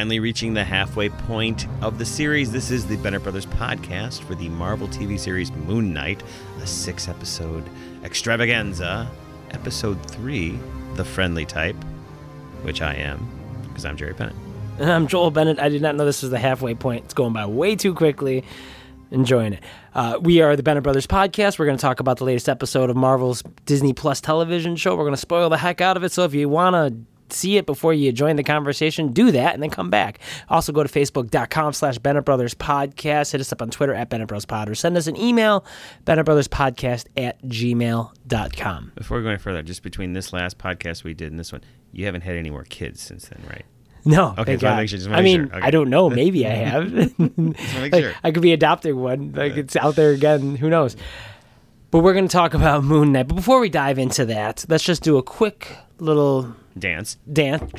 finally reaching the halfway point of the series. This is the Bennett Brothers podcast for the Marvel TV series Moon Knight, a six episode extravaganza. Episode three, The Friendly Type, which I am, because I'm Jerry Bennett. I'm Joel Bennett. I did not know this was the halfway point. It's going by way too quickly. Enjoying it. Uh, we are the Bennett Brothers podcast. We're going to talk about the latest episode of Marvel's Disney Plus television show. We're going to spoil the heck out of it. So if you want to see it before you join the conversation, do that and then come back. Also go to facebook.com slash Bennett Brothers Podcast. Hit us up on Twitter at Bennett Bros Pod or send us an email, Bennett Brothers Podcast at gmail.com. Before we go any further, just between this last podcast we did and this one, you haven't had any more kids since then, right? No, Okay, God. make sure- I mean, sure. Okay. I don't know. Maybe I have. make Like, sure. I could be adopting one. Like it's out there again. Who knows? But we're going to talk about Moon Knight. But before we dive into that, let's just do a quick little Dance. dance.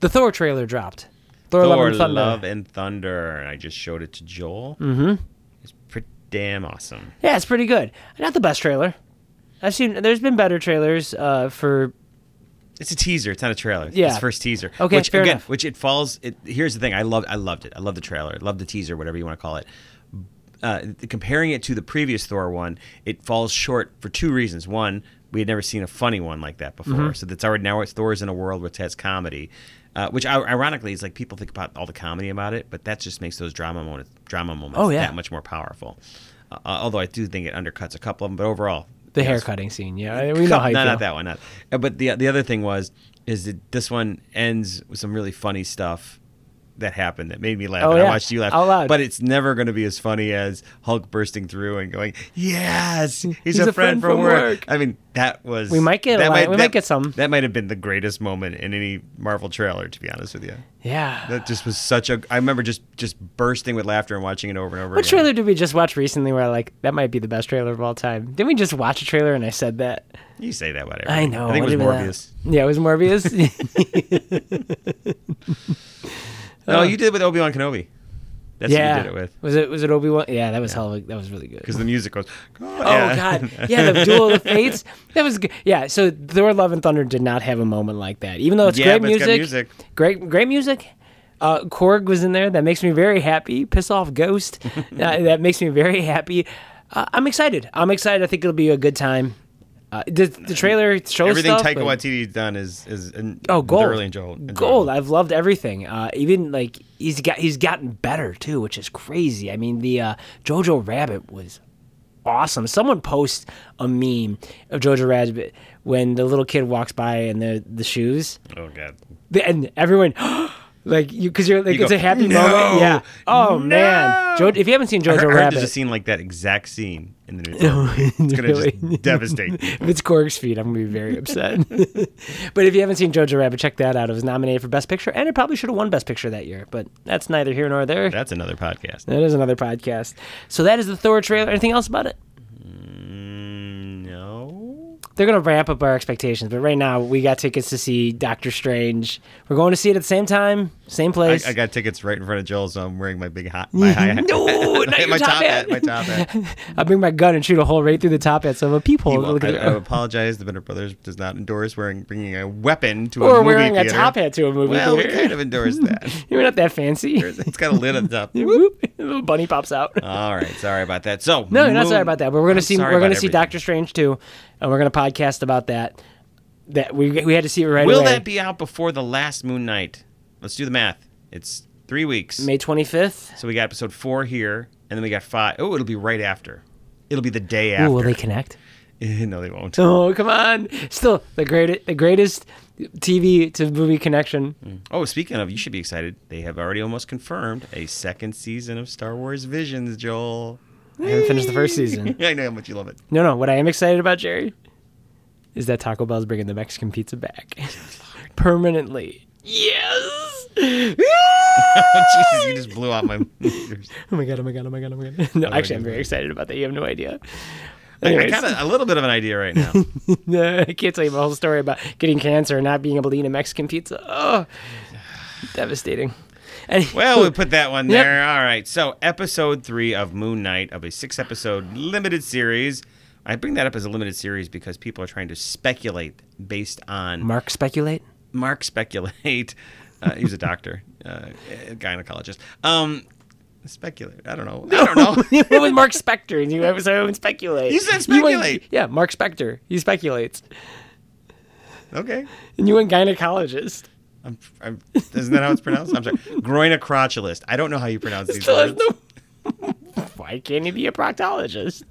The Thor trailer dropped. Thor, Love and Thunder. Love and Thunder. And I just showed it to Joel. Mm-hmm. It's pretty damn awesome. Yeah, it's pretty good. Not the best trailer. I've seen. There's been better trailers uh, for. It's a teaser. It's not a trailer. Yeah. It's the first teaser. Okay, which fair again, enough. which it falls. It, here's the thing. I loved. I loved it. I love the trailer. I love the teaser, whatever you want to call it. Uh, comparing it to the previous Thor one, it falls short for two reasons. One, we had never seen a funny one like that before, Mm-hmm. so that's already now it's Thor's in a world which has comedy, uh, which ironically is like people think about all the comedy about it, but that just makes those drama moments drama moments Oh, yeah. that much more powerful. Uh, although I do think it undercuts a couple of them, but overall, The yes, hair cutting scene, yeah, we know how you no, feel. not that one. Not. uh, But the the other thing was is that this one ends with some really funny stuff that happened that made me laugh. Oh, and I watched you laugh. Out loud. But it's never going to be as funny as Hulk bursting through and going, "Yes, he's, He's a, friend, from, work. work. I mean, that was We might get a that lot- we that, might get some. That might have been the greatest moment in any Marvel trailer, to be honest with you. Yeah. That just was such a. I remember just just bursting with laughter and watching it over and over What again. trailer did we just watch recently where like that might be the best trailer of all time? Didn't we just watch a trailer and I said that? You say that, whatever. I know. I think it was Morbius. that? Yeah, it was Morbius. No, you did it with Obi Wan Kenobi. That's yeah. what you did it with. Was it was it Obi Wan? Yeah, that was hell. Of, that was really good. because the music goes. Oh, Oh God! Yeah, the Duel of the Fates. That was good. Yeah. So Thor: Love and Thunder did not have a moment like that, even though it's Yeah, great but it's music, music. Great, great music. Uh, Korg was in there. That makes me very happy. Piss off, Ghost. uh, that makes me very happy. Uh, I'm excited. I'm excited. I think it'll be a good time. Uh, the, the trailer shows Everything stuff, Taika but- Waititi's done is is in, Oh, gold. thoroughly enjoy- enjoyable. Gold. I've loved everything. Uh, even like he's got he's gotten better too, which is crazy. I mean, the uh, Jojo Rabbit was awesome. Someone posts a meme of Jojo Rabbit when the little kid walks by and the the shoes, Oh god. And everyone. Like you, because you're like You it's go, a happy "No! moment. Yeah. Oh man, jo- if you haven't seen I Jojo heard, I heard Rabbit, there's a scene like that exact scene in the new film. It's gonna just devastate. if it's feet, I'm gonna be very upset. but if you haven't seen Jojo Rabbit, check that out. It was nominated for Best Picture, and it probably should have won Best Picture that year. But that's neither here nor there. That's another podcast. That is another podcast. So that is the Thor trailer. Anything else about it? They're gonna ramp up our expectations, but right now we got tickets to see Doctor Strange. We're going to see it at the same time, same place. I got tickets right in front of Joel, so I'm wearing my big hat. My high hat. No, not your my top hat. My top hat. I'll bring my gun and shoot a hole right through the top hat, so I have a peephole. I, I apologize. The Bennett Brothers does not endorse wearing bringing a weapon to a movie. or wearing a top hat to a movie Well, we kind of endorse that. You're not that fancy. it's got a lid on top. Whoop, a little bunny pops out. All right, sorry about that. So No, you're not sorry about that. But we're gonna I'm see. We're gonna see everything. Doctor Strange too, and we're gonna podcast about that. That we we had to see it right away. Will away. that be out before the last Moon Knight? Let's do the math. It's three weeks. May 25th? So we got episode four here, and then we got five. Oh, it'll be right after. It'll be the day Ooh, after. will they connect? Eh, no, they won't. Oh, come on! Still the greatest, the greatest TV to movie connection. Mm. Oh, speaking of, you should be excited. They have already almost confirmed a second season of Star Wars Visions, Joel. I haven't finished the first season. I know how much you love it. No, no. What I am excited about, Jerry, is that Taco Bell's bringing the Mexican pizza back permanently. Yes. Jesus, you just blew out my. ears. Oh my god! Oh my god! Oh my god! Oh my god! No, oh actually, I'm very excited about that. You have no idea. I, I Anyways. got a, a little bit of an idea right now. No, I can't tell you my whole story about getting cancer and not being able to eat a Mexican pizza. Oh, devastating. And, Well, we put that one Yep. there. All right. So, episode three of Moon Knight of a six episode limited series. I bring that up as a limited series because people are trying to speculate based on Mark speculate. Mark speculate Uh, he was a doctor, uh, a gynecologist. Um, speculate. I don't know. I don't know. you went with Mark Spector, and you have so speculate. You said went- speculate. yeah, Mark Spector. He speculates, okay. and you went gynecologist. I'm, I'm, isn't that how it's pronounced? I'm sorry. Groinocrotulist. I don't know how you pronounce these Still words. no. Why can't he be a proctologist?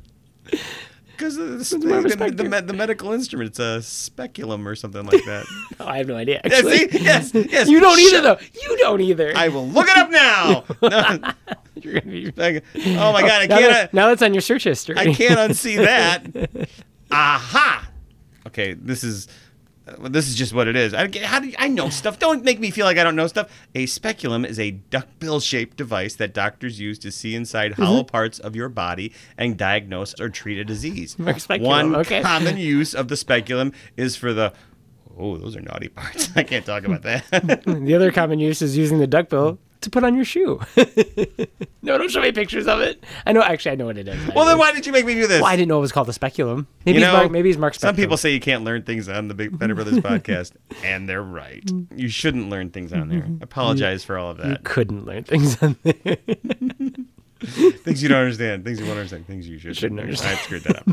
Because the, the, the, the, medical instrument, it's a uh, speculum or something like that. Oh, I have no idea. Actually. see? Yes, yes. You don't either, though. You don't either. I will look it up now. No, You're gonna be- like, oh my oh, god, I now, can't. that, uh, now that's on your search history. I can't unsee that. Aha! Okay, this is uh, this is just what it is. I, how do you, I know stuff? Don't make me feel like I don't know stuff. A speculum is a duckbill-shaped device that doctors use to see inside Mm-hmm. hollow parts of your body and diagnose or treat a disease. Speculum, One okay. common use of the speculum is for the oh, those are naughty parts. I can't talk about that. the other common use is using the duckbill to put on your shoe. no, don't show me pictures of it. I know. Actually, I know what it is. well, then why did you make me do this? Well, I didn't know it was called a speculum. Maybe You he's know, Mark, maybe he's Mark. Some people say you can't learn things on the Big Better Brothers podcast, and they're right. You shouldn't learn things on there. I Apologize for all of you that. couldn't learn things on there. things you don't understand, things you won't understand, things you should Shouldn't understand. I screwed that up.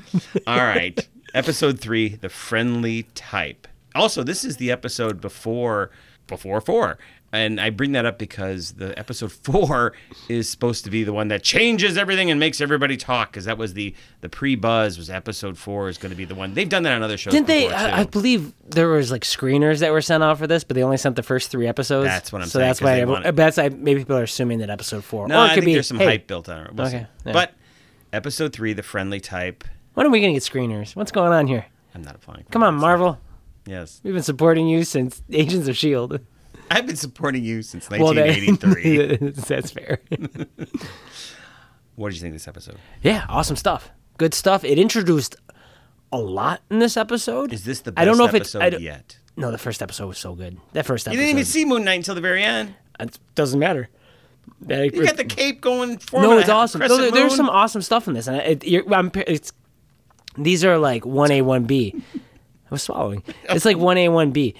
all right, episode three, the friendly type. Also, this is the episode before before four. And I bring that up because the episode four is supposed to be the one that changes everything and makes everybody talk. Because that was the the pre buzz was episode four is going to be the one. They've done that on other shows. Didn't they? I, I believe there was like screeners that were sent out for this, but they only sent the first three episodes. That's what I'm so saying, that's 'cause why. I, that's I, maybe people are assuming that episode four. No, or it I could think be there's some hey, hype built on it. We'll Okay, yeah. But episode three, the friendly type. When are we gonna get screeners? What's going on here? I'm not applying. Come on. Marvel. Yes, We've been supporting you since Agents of Shield. I've been supporting you since Well, that- 1983. that's fair. what did you think of this episode? yeah, awesome stuff. Good stuff. It introduced a lot in this episode. Is this the best I don't know if it's. episode I don't- yet? No, the first episode was so good. That first episode. You didn't even see Moon Knight until the very end. It doesn't matter. That- You got the cape going. Forward. No, it's awesome. No, there- there's some awesome stuff in this, and it, you're, I'm, it's these are like one A, one B. I was swallowing. It's like one A, one B.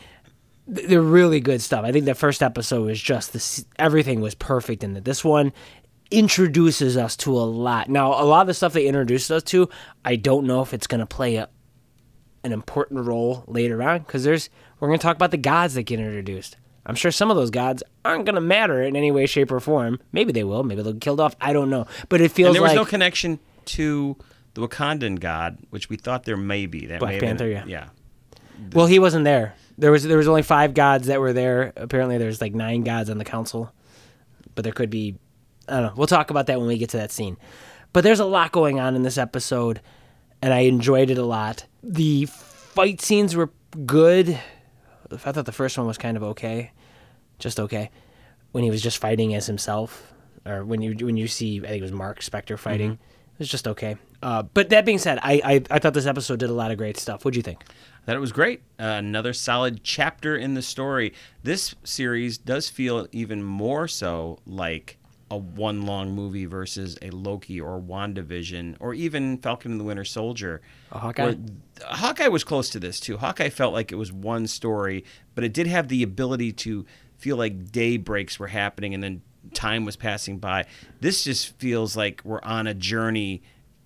They're really good stuff. I think the first episode was just this. Everything was perfect in it. This one introduces us to a lot. Now, a lot of the stuff they introduced us to, I don't know if it's going to play a, an important role later on because there's we're going to talk about the gods that get introduced. I'm sure some of those gods aren't going to matter in any way, shape, or form. Maybe they will. Maybe they'll get killed off. I don't know. But it feels And there was like no connection to the Wakandan god, which we thought there may be. That Black may have been- Panther, yeah. Yeah. well, he wasn't there. There was there was only five gods that were there. Apparently, there's like nine gods on the council, but there could be. I don't know. We'll talk about that when we get to that scene. But there's a lot going on in this episode, and I enjoyed it a lot. The fight scenes were good. I thought the first one was kind of okay, just okay. When he was just fighting as himself, or when you when you see, I think it was Mark Spector fighting, it was just okay. Uh, but that being said, I, I I thought this episode did a lot of great stuff. What'd you think? That it was great. Uh, another solid chapter in the story. This series does feel even more so like a one long movie versus a Loki or WandaVision or even Falcon and the Winter Soldier. A Hawkeye? Where- Hawkeye was close to this too. Hawkeye felt like it was one story, but it did have the ability to feel like day breaks were happening and then time was passing by. This just feels like we're on a journey,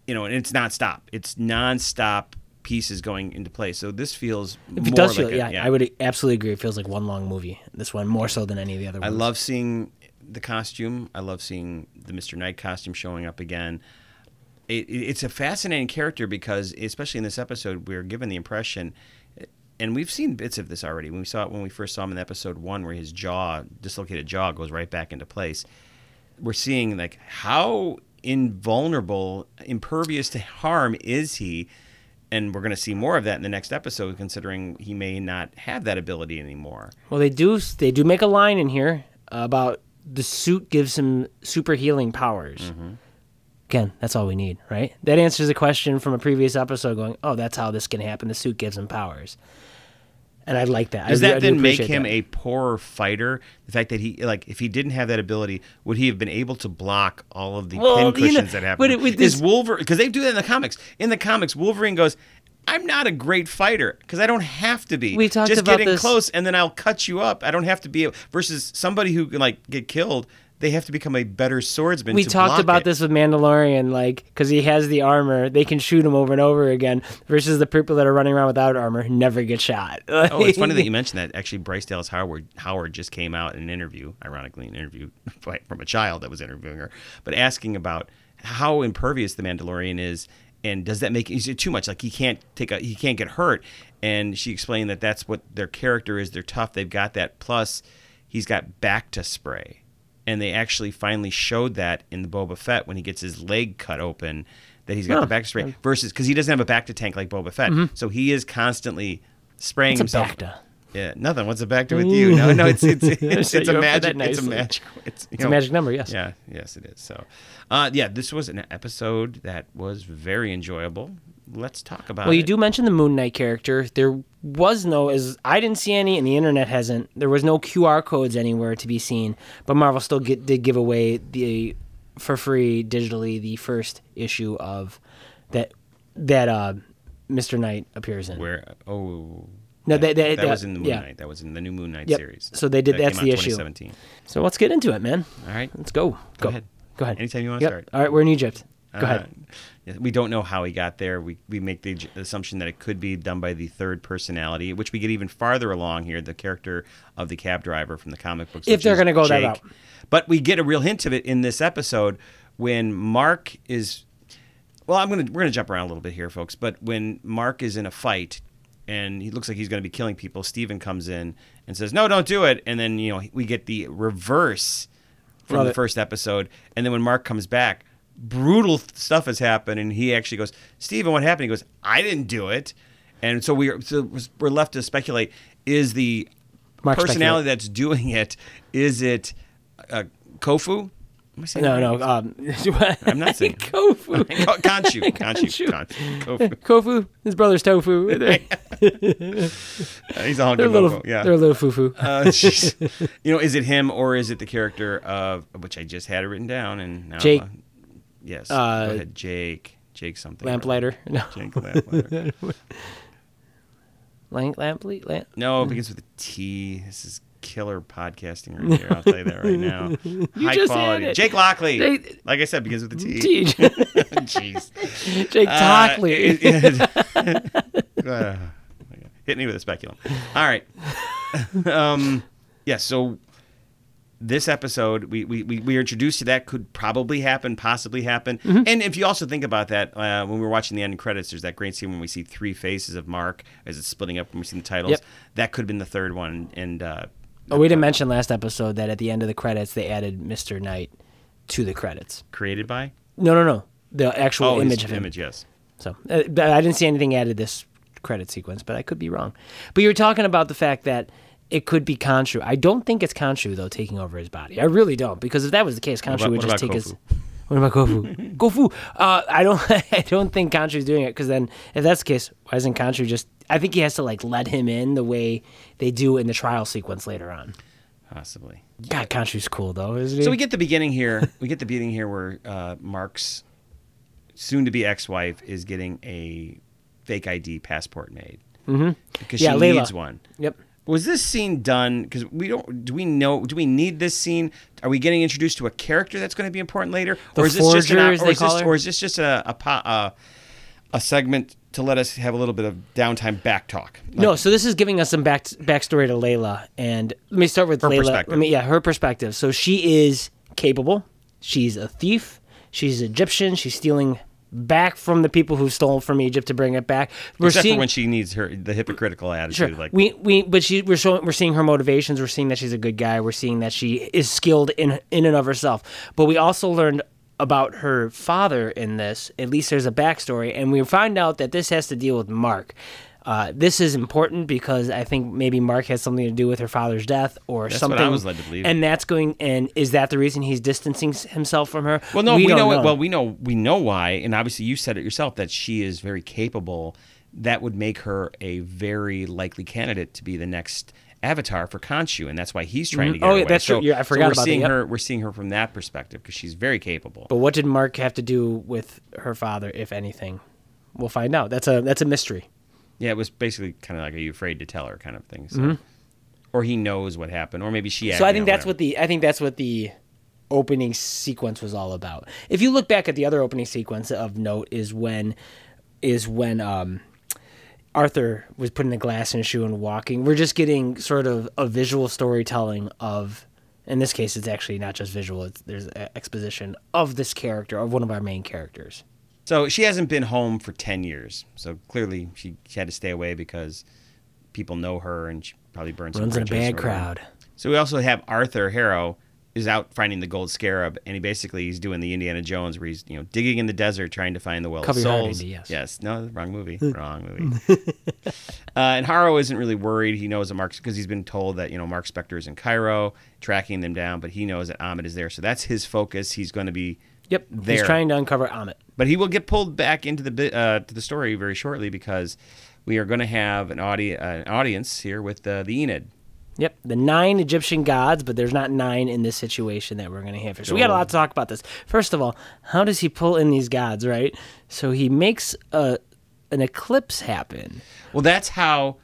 you know, and it's not stop. It's non-stop pieces going into place. So this feels It more does like feel, a- yeah, I would absolutely agree. It feels like one long movie. This one more so than any of the other ones. I love seeing the costume. I love seeing the Mr. Knight costume showing up again. It, it- it's a fascinating character because, especially in this episode, we're given the impression, and we've seen bits of this already. When we saw it when we first saw him in episode one, where his jaw, dislocated jaw, goes right back into place. We're seeing like how invulnerable, impervious to harm is he, and we're going to see more of that in the next episode, considering he may not have that ability anymore. Well, they do. They do make a line in here about the suit gives him super healing powers. Mm-hmm. Again, that's all we need, right? That answers a question from a previous episode. Going, oh, that's how this can happen. The suit gives him powers, and I like that. Does I, that I then make him that. a poorer fighter? The fact that he like if he didn't have that ability, would he have been able to block all of the Well, you know, pin cushions that happen? but it- with Is this- Wolverine because they do that in the comics. In the comics, Wolverine goes, I'm not a great fighter because I don't have to be. We talked just about getting this- close, and then I'll cut you up. I don't have to be versus somebody who can like get killed. They have to become a better swordsman. We talked about it. this with Mandalorian, like because he has the armor, they can shoot him over and over again. Versus the people that are running around without armor never get shot. Oh, it's funny that you mentioned that. Actually, Bryce Dallas Howard Howard just came out in an interview, ironically, an interview from a child that was interviewing her, but asking about how impervious the Mandalorian is, and does that make is it too much? Like he can't take a he can't get hurt, and she explained that that's what their character is. They're tough. They've got that. Plus, he's got Bacta spray, and they actually finally showed that in the Boba Fett when he gets his leg cut open. That he's got Huh. the Bacta spray versus because he doesn't have a Bacta tank like Boba Fett, so he is constantly spraying It's a himself. Bacta. Yeah, nothing. What's a Bacta with you? No, no, it's it's it's, it's a magic. It's a magic. It's, It's a magic number, yes. Yeah, yes, it is. So, uh, yeah, this was an episode that was very enjoyable. Let's talk about. Well, you it. do mention the Moon Knight character. There was no, as I didn't see any, and the internet hasn't. There was no QR codes anywhere to be seen. But Marvel still get, did give away the for free digitally the first issue of that that uh, Mr. Knight appears in. where oh. No, that, that- that- that was in the Moon yeah. Knight. That was in the new Moon Knight Yep. series. So they did- That that's the issue. 2017. So let's get into it, man. All right. Let's go. Go, ahead. Go ahead. Anytime you wanna Yep. start. All right, we're in Egypt. Go Uh, ahead. yeah, we don't know how he got there. We we make the assumption that it could be done by the third personality, which we get even farther along here, the character of the cab driver from the comic books. If they're gonna go that Jake. route. But we get a real hint of it in this episode when Mark is. Well, I'm gonna we're gonna jump around a little bit here, folks. But when Mark is in a fight and he looks like he's gonna be killing people, Steven comes in and says, "No, don't do it." And then you know we get the reverse from Love the it. first episode. And then when Mark comes back, brutal stuff has happened, and he actually goes, "Steven, what happened?" He goes, "I didn't do it." And so we are so we're left to speculate: is the Mark personality that's doing it is it uh, Kofu? Am I saying No, no. Um, I'm not saying- Kofu. Ko- Khonshu, Khonshu, Khonshu. Khonshu, Kofu. Kofu. His brother's Tofu. Uh, He's a hungry little, loco. Yeah. they're a little foo-foo. Uh, you know, is it him or is it the character of which I just had it written down and now Jake. uh, yes, Uh, go ahead, Jake, Jake something. Lamplighter. No. Jake Lamplighter. Lamp, lamp, lamp. No, it begins with a T. This is killer podcasting right here. I'll tell you that right now. High quality. it. Jake Lockley. Jake- like I said, begins with a T. T. Jeez. Jake Uh, it- it- uh, hit me with a speculum. All right. um, yeah, so this episode, we, we, we, were introduced to that could probably happen, possibly happen. Mm-hmm. And if you also think about that, uh, when we were watching the end credits, there's that great scene when we see three faces of Mark as it's splitting up when we see the titles. Yep. That could have been the third one. And uh, oh, we didn't mention last episode that at the end of the credits they added Mr. Knight to the credits. created by? No, no, no. The actual Oh, image of him. Image, yes. So uh, but I didn't see anything added this credit sequence, but I could be wrong. But you were talking about the fact that it could be Khonshu. I don't think it's Khonshu though taking over his body. I really don't because if that was the case, Khonshu would just take his. What about Kofu? Kofu. Uh, I don't. I don't think Khonshu's doing it because then, if that's the case, why isn't Khonshu just? I think he has to like let him in the way they do in the trial sequence later on. Possibly. God, Khonshu's cool though, isn't he? So we get the beginning here. We get the beginning here where uh, Mark's soon-to-be ex-wife is getting a fake ID passport made mm-hmm. because Yeah, she Layla. needs one. Yep. Was this scene done? Because we don't. Do we know? Do we need this scene? Are we getting introduced to a character that's going to be important later, The or is this just an, or is this, or is this just a a, uh, a segment to let us have a little bit of downtime back talk? No, so this is giving us some back backstory to Layla, and let me start with Her Layla. perspective. Let me, yeah, her perspective. So she is capable. She's a thief. She's Egyptian. She's stealing back from the people who stole from Egypt to bring it back. We're Except seeing for when she needs her the hypocritical attitude, Sure. like we we but she we're showing we're seeing her motivations. We're seeing that she's a good guy. We're seeing that she is skilled in in and of herself. But we also learned about her father in this. At least there's a backstory, and we find out that this has to deal with Mark. Uh, this is important because I think maybe Mark has something to do with her father's death or That's what something. I was led to believe. And that's going. And is that the reason he's distancing himself from her? Well, no, we, don't know, it. Well, we know we know why, and obviously you said it yourself that she is very capable. That would make her a very likely candidate to be the next avatar for Khonshu, and that's why he's trying to get Oh, her yeah, that's so, true. Yeah, I so forgot we're about that, seeing yep. her. We're seeing her from that perspective because she's very capable. But what did Mark have to do with her father, if anything? We'll find out. That's a that's a mystery. Yeah, it was basically kind of like, "Are you afraid to tell her?" kind of thing. So. Mm-hmm. Or he knows what happened, or maybe she. So I think that's what the I think that's what the opening sequence was all about. If you look back at the other opening sequence of note is when is when um Arthur was putting a glass in a shoe and walking. We're just getting sort of a visual storytelling of in this case it's actually not just visual, it's there's exposition of this character of one of our main characters. So she hasn't been home for ten years. So clearly she, she had to stay away because people know her and she probably burns. Runs in a bad crowd. So we also have Arthur Harrow is out finding the gold scarab, and he basically he's doing the Indiana Jones where he's you know digging in the desert trying to find the well Cover of heart, souls. Indy, yes. yes, no, wrong movie, wrong movie. uh, and Harrow isn't really worried. He knows that Mark because he's been told that you know Mark Spector is in Cairo tracking them down, but he knows that Ahmed is there, so that's his focus. He's going to be Yep, there. he's trying to uncover Ammit. But he will get pulled back into the uh, to the story very shortly because we are going to have an, audi- uh, an audience here with uh, the Ennead. Yep, the nine Egyptian gods, but there's not nine in this situation that we're going to have here. So we got a lot to talk about this. First of all, how does he pull in these gods, right? So he makes a an eclipse happen. Well, that's how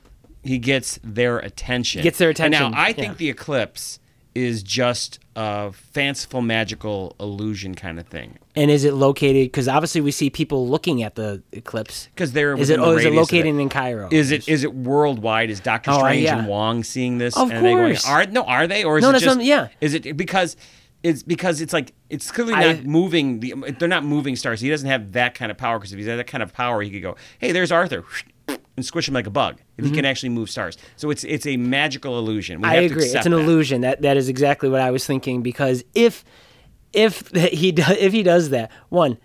he gets their attention. Gets their And attention, now, I think yeah. the eclipse is just a fanciful, magical illusion kind of thing And is it located? Because obviously we see people looking at the eclipse. because they're Is it? the Oh, is it located in Cairo? Is it is it worldwide? Is Doctor Oh, Strange yeah. and Wong seeing this? Of and they going, course. are no? Are they or is No, it just? yeah. Is it because? It's because it's like it's clearly I- not moving. The they're not moving stars. He doesn't have that kind of power because if he had that kind of power, he could go, "Hey, there's Arthur," and squish him like a bug. If he can actually move stars, so it's it's a magical illusion. We Mm-hmm. I agree. It's an that. illusion. That that is exactly what I was thinking. Because if if he do, if he does that, one,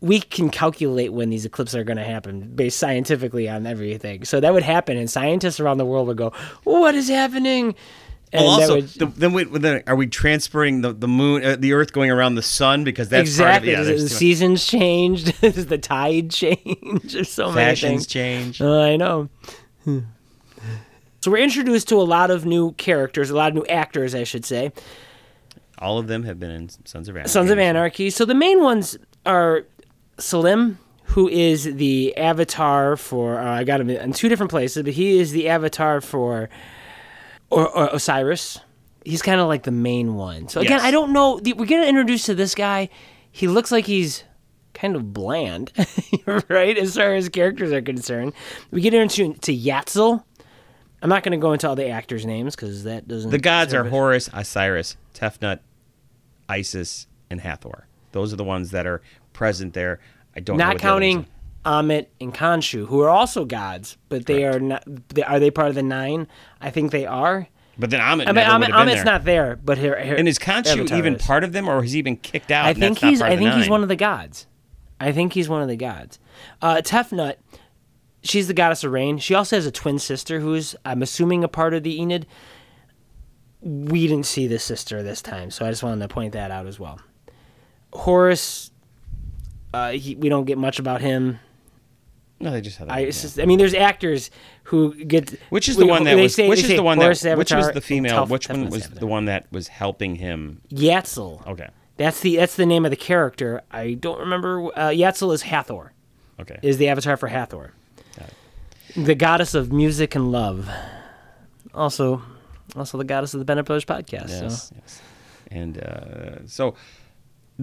we can calculate when these eclipses are going to happen based scientifically on everything. So that would happen, and scientists around the world would go, "What is happening?" And Well, also, would- the, then, we, then are we transferring the, the moon, uh, the Earth going around the sun because that's exactly. part of? Yeah, the seasons changed. Does the tide change? There's so many things. change. Uh, I know. So we're introduced to a lot of new characters, a lot of new actors, I should say. All of them have been in Sons of Anarchy. Sons of Anarchy. So the main ones are Salim, who is the avatar for. Uh, I got him in two different places, but he is the avatar for or, or Osiris. He's kind of like the main one. So again, Yes. I don't know. We're introduced to this guy. He looks like he's kind of bland, right? As far as characters are concerned, we get into to Yatzil. I'm not going to go into all the actors' names because that doesn't. The gods are. Horus, Osiris, Tefnut, Isis, and Hathor. Those are the ones that are present there. I don't know not what the other counting Ammit and Khonshu, who are also gods, but they are not. They, are they part of the nine? I think they are. But then Ammit I mean, Ammit, Ammit's there. not there, but here, here and is Khonshu even is. part of them, or has he been kicked out? I think he's. I think he's one of the gods. I think he's one of the gods. Uh, Tefnut, she's the goddess of rain. She also has a twin sister who's, I'm assuming, a part of the Ennead. We didn't see the sister this time, so I just wanted to point that out as well. Horus, uh, he, we don't get much about him. No, they just had. I, just- I mean, there's actors who get. Which is the we- one that was? say- which is the one Horus that? Which was the female? Tef- which one was Avatar. the one that was helping him? Yatzil. Okay, That's the that's the name of the character. I don't remember. Uh, Yatzil is Hathor. okay. Is the avatar for Hathor, the goddess of music and love. Also, also the goddess of the Bennett Brothers podcast. Yes, So. yes. And uh, so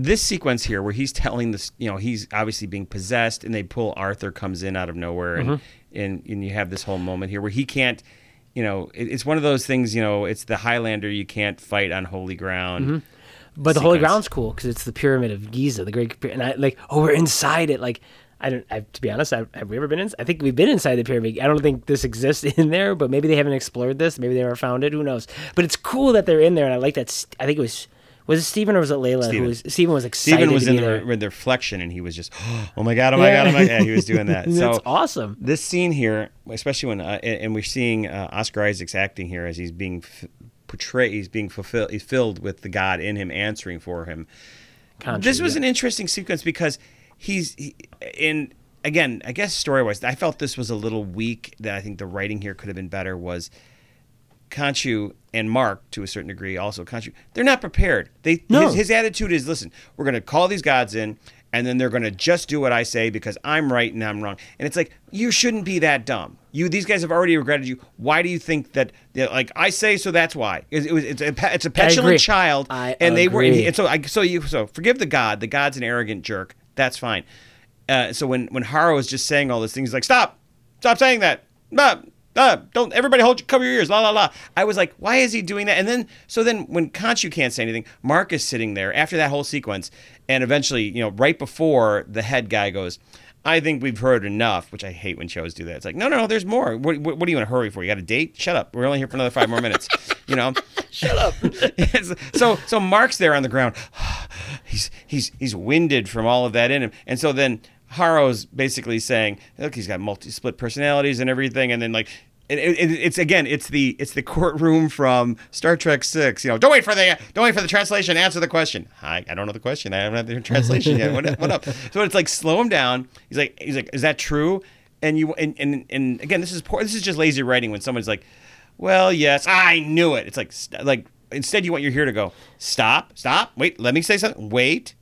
this sequence here, where he's telling this, you know, he's obviously being possessed, and they pull Arthur comes in out of nowhere, and Mm-hmm. and, and you have this whole moment here where he can't. You know, it, it's one of those things. You know, it's the Highlander. You can't fight on holy ground. Mm-hmm. But the holy ground's cool because it's the pyramid of Giza, the Great Pyramid. And I like, oh, we're inside it. Like, I don't. I, to be honest, I, have we ever been in? I think we've been inside the pyramid. I don't think this exists in there, but maybe they haven't explored this. Maybe they never found it. Who knows? But it's cool that they're in there, and I like that. st- I think it was was it Steven or was it Layla? Steven. Who was Steven was excited. Steven was in the, re- the reflection, and he was just, oh my god, oh my god, oh my god. He was doing that. That's so awesome. this scene here, especially when, uh, and we're seeing uh, Oscar Isaac's acting here as he's being f- portrayed, he's being fulfilled, he's filled with the God in him, answering for him. Contra, this was yeah. an interesting sequence because he's he, in again. I guess story wise, I felt this was a little weak. That I think the writing here could have been better. Was Khonshu and Mark to a certain degree, also Khonshu, they're not prepared. They No. his, his attitude is, listen, we're going to call these gods in, and then they're going to just do what I say because I'm right and I'm wrong. And it's like you shouldn't be that dumb. You these guys have already regretted you. Why do you think that like I say so that's why. It, it was it's a, it's a agree. petulant child I and they were and, he- and so I so you so forgive the god. The god's an arrogant jerk. That's fine. Uh, so when when Harrow is just saying all these things, he's like stop, stop saying that. Stop. Uh, don't everybody hold your, cover your ears, la la la. I was like, why is he doing that? And then so then when Khonshu can't say anything, Mark is sitting there after that whole sequence, and eventually, you know, right before the head guy goes, I think we've heard enough, which I hate when shows do that. It's like, no, no, no, there's more. What, what, what are you in a hurry for? You got a date? Shut up. We're only here for another five more minutes. You know, shut up. so so Mark's there on the ground. he's he's he's winded from all of that in him, and so then Harrow's basically saying, look, he's got multi split personalities and everything, and then like. It, it, it's again, it's the it's the courtroom from Star Trek Six. You know, don't wait for the don't wait for the translation. Answer the question. Hi, I don't know the question. I haven't had the translation yet. What, what up? So it's like slow him down. He's like he's like, is that true? And you and and, and again, this is poor. This is just lazy writing when someone's like, well, yes, I knew it. It's like like instead you want your hear to go stop, stop, wait, let me say something. Wait,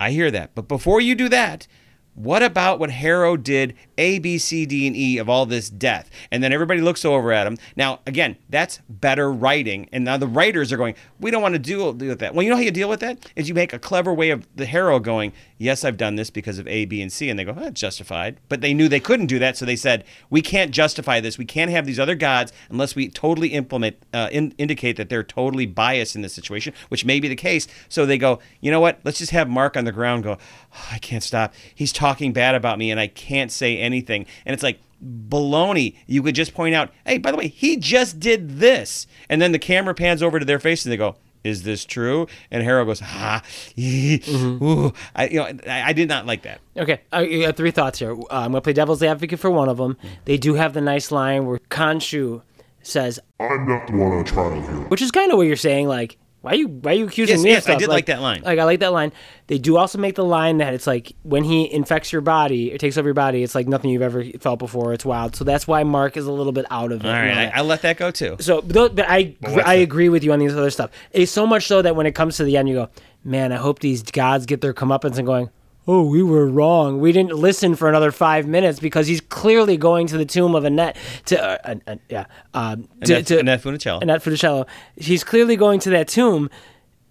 I hear that. But before you do that, what about what Harrow did A, B, C, D, and E of all this death? And then everybody looks over at him. Now, again, that's better writing. And now the writers are going, we don't want to deal, deal with that. Well, you know how you deal with that? Is you make a clever way of the Harrow going, yes, I've done this because of A, B, and C. And they go, that's justified. But they knew they couldn't do that. So they said, we can't justify this. We can't have these other gods unless we totally implement, uh, in, indicate that they're totally biased in this situation, which may be the case. So they go, you know what? Let's just have Mark on the ground go, "Oh, I can't stop. He's talking bad about me and I can't say anything. And it's like, baloney. You could just point out, hey, by the way, he just did this. And then the camera pans over to their face and they go, is this true? And Harrow goes, ah, ee, ooh. I, you know, I, I did not like that. Okay, I I got three thoughts here. Uh, I'm gonna play devil's advocate for one of them. They do have the nice line where Khonshu says, I'm not the one on trial here. which is kind of what you're saying, like. Why are you why are you accusing Yes, me yes, of stuff? I did like that line. Like I like that line. They do also make the line that it's like when he infects your body, it takes over your body. It's like nothing you've ever felt before. It's wild. So that's why Mark is a little bit out of it. All and right, all that. I, I let that go too. So, but, but I what's I that? agree with you on these other stuff. It's so much so that when it comes to the end, you go, man, I hope these gods get their comeuppance and going, oh, we were wrong. We didn't listen for another five minutes because he's clearly going to the tomb of Annette to, uh, yeah, um, to, Annette, to Annette Funicello. Annette Funicello. He's clearly going to that tomb,